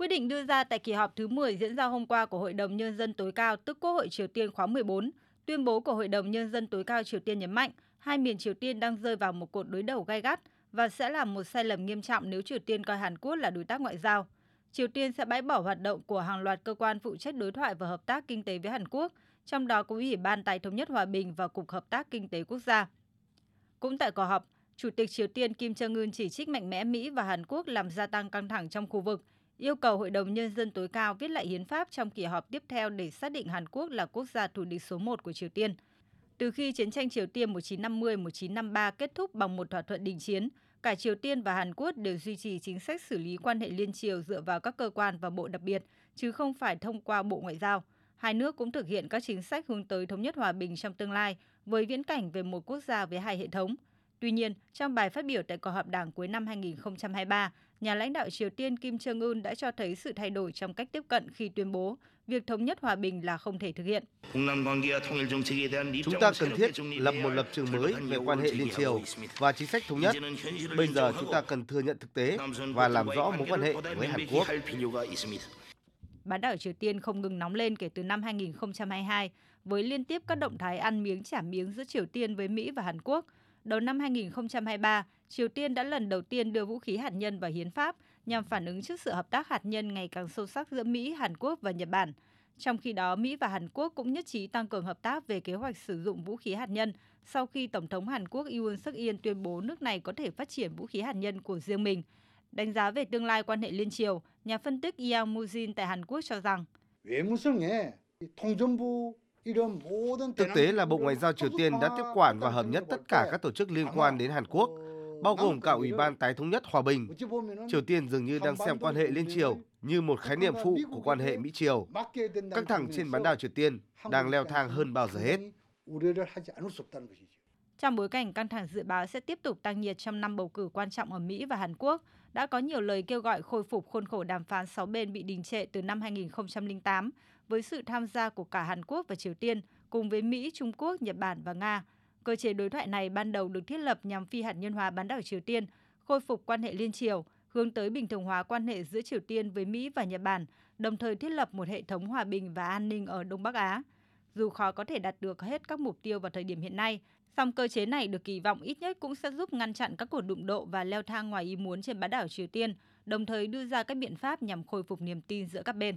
Quyết định đưa ra tại kỳ họp thứ 10 diễn ra hôm qua của Hội đồng Nhân dân tối cao, tức Quốc hội Triều Tiên khóa 14. Tuyên bố của Hội đồng Nhân dân tối cao Triều Tiên nhấn mạnh, hai miền Triều Tiên đang rơi vào một cuộc đối đầu gay gắt và sẽ là một sai lầm nghiêm trọng nếu Triều Tiên coi Hàn Quốc là đối tác ngoại giao. Triều Tiên sẽ bãi bỏ hoạt động của hàng loạt cơ quan phụ trách đối thoại và hợp tác kinh tế với Hàn Quốc, trong đó có Ủy ban Tài thống nhất hòa bình và Cục Hợp tác Kinh tế Quốc gia. Cũng tại cuộc họp, Chủ tịch Triều Tiên Kim Jong-un chỉ trích mạnh mẽ Mỹ và Hàn Quốc làm gia tăng căng thẳng trong khu vực, yêu cầu Hội đồng Nhân dân tối cao viết lại hiến pháp trong kỳ họp tiếp theo để xác định Hàn Quốc là quốc gia thù địch số 1 của Triều Tiên. Từ khi chiến tranh Triều Tiên 1950-1953 kết thúc bằng một thỏa thuận đình chiến, cả Triều Tiên và Hàn Quốc đều duy trì chính sách xử lý quan hệ liên triều dựa vào các cơ quan và bộ đặc biệt, chứ không phải thông qua Bộ Ngoại giao. Hai nước cũng thực hiện các chính sách hướng tới thống nhất hòa bình trong tương lai với viễn cảnh về một quốc gia với hai hệ thống – Tuy nhiên, trong bài phát biểu tại cuộc họp đảng cuối năm 2023, nhà lãnh đạo Triều Tiên Kim Jong-un đã cho thấy sự thay đổi trong cách tiếp cận khi tuyên bố việc thống nhất hòa bình là không thể thực hiện. Chúng ta cần thiết lập một lập trường mới về quan hệ liên triều và chính sách thống nhất. Bây giờ chúng ta cần thừa nhận thực tế và làm rõ mối quan hệ với Hàn Quốc. Bán đảo Triều Tiên không ngừng nóng lên kể từ năm 2022 với liên tiếp các động thái ăn miếng trả miếng giữa Triều Tiên với Mỹ và Hàn Quốc – đầu năm 2023, Triều Tiên đã lần đầu tiên đưa vũ khí hạt nhân vào hiến pháp nhằm phản ứng trước sự hợp tác hạt nhân ngày càng sâu sắc giữa Mỹ, Hàn Quốc và Nhật Bản. Trong khi đó, Mỹ và Hàn Quốc cũng nhất trí tăng cường hợp tác về kế hoạch sử dụng vũ khí hạt nhân sau khi Tổng thống Hàn Quốc Yoon suk yeol tuyên bố nước này có thể phát triển vũ khí hạt nhân của riêng mình. Đánh giá về tương lai quan hệ liên triều, nhà phân tích Yang Mujin tại Hàn Quốc cho rằng Thực tế là Bộ Ngoại giao Triều Tiên đã tiếp quản và hợp nhất tất cả các tổ chức liên quan đến Hàn Quốc, bao gồm cả Ủy ban Tái thống nhất hòa bình. Triều Tiên dường như đang xem quan hệ liên triều như một khái niệm phụ của quan hệ Mỹ-Triều. Căng thẳng trên bán đảo Triều Tiên đang leo thang hơn bao giờ hết. Trong bối cảnh căng thẳng dự báo sẽ tiếp tục tăng nhiệt trong năm bầu cử quan trọng ở Mỹ và Hàn Quốc, đã có nhiều lời kêu gọi khôi phục khuôn khổ đàm phán 6 bên bị đình trệ từ năm 2008 với sự tham gia của cả Hàn Quốc và Triều Tiên cùng với Mỹ, Trung Quốc, Nhật Bản và Nga. Cơ chế đối thoại này ban đầu được thiết lập nhằm phi hạt nhân hóa bán đảo Triều Tiên, khôi phục quan hệ liên triều, hướng tới bình thường hóa quan hệ giữa Triều Tiên với Mỹ và Nhật Bản, đồng thời thiết lập một hệ thống hòa bình và an ninh ở Đông Bắc Á. Dù khó có thể đạt được hết các mục tiêu vào thời điểm hiện nay, song cơ chế này được kỳ vọng ít nhất cũng sẽ giúp ngăn chặn các cuộc đụng độ và leo thang ngoài ý muốn trên bán đảo Triều Tiên, đồng thời đưa ra các biện pháp nhằm khôi phục niềm tin giữa các bên.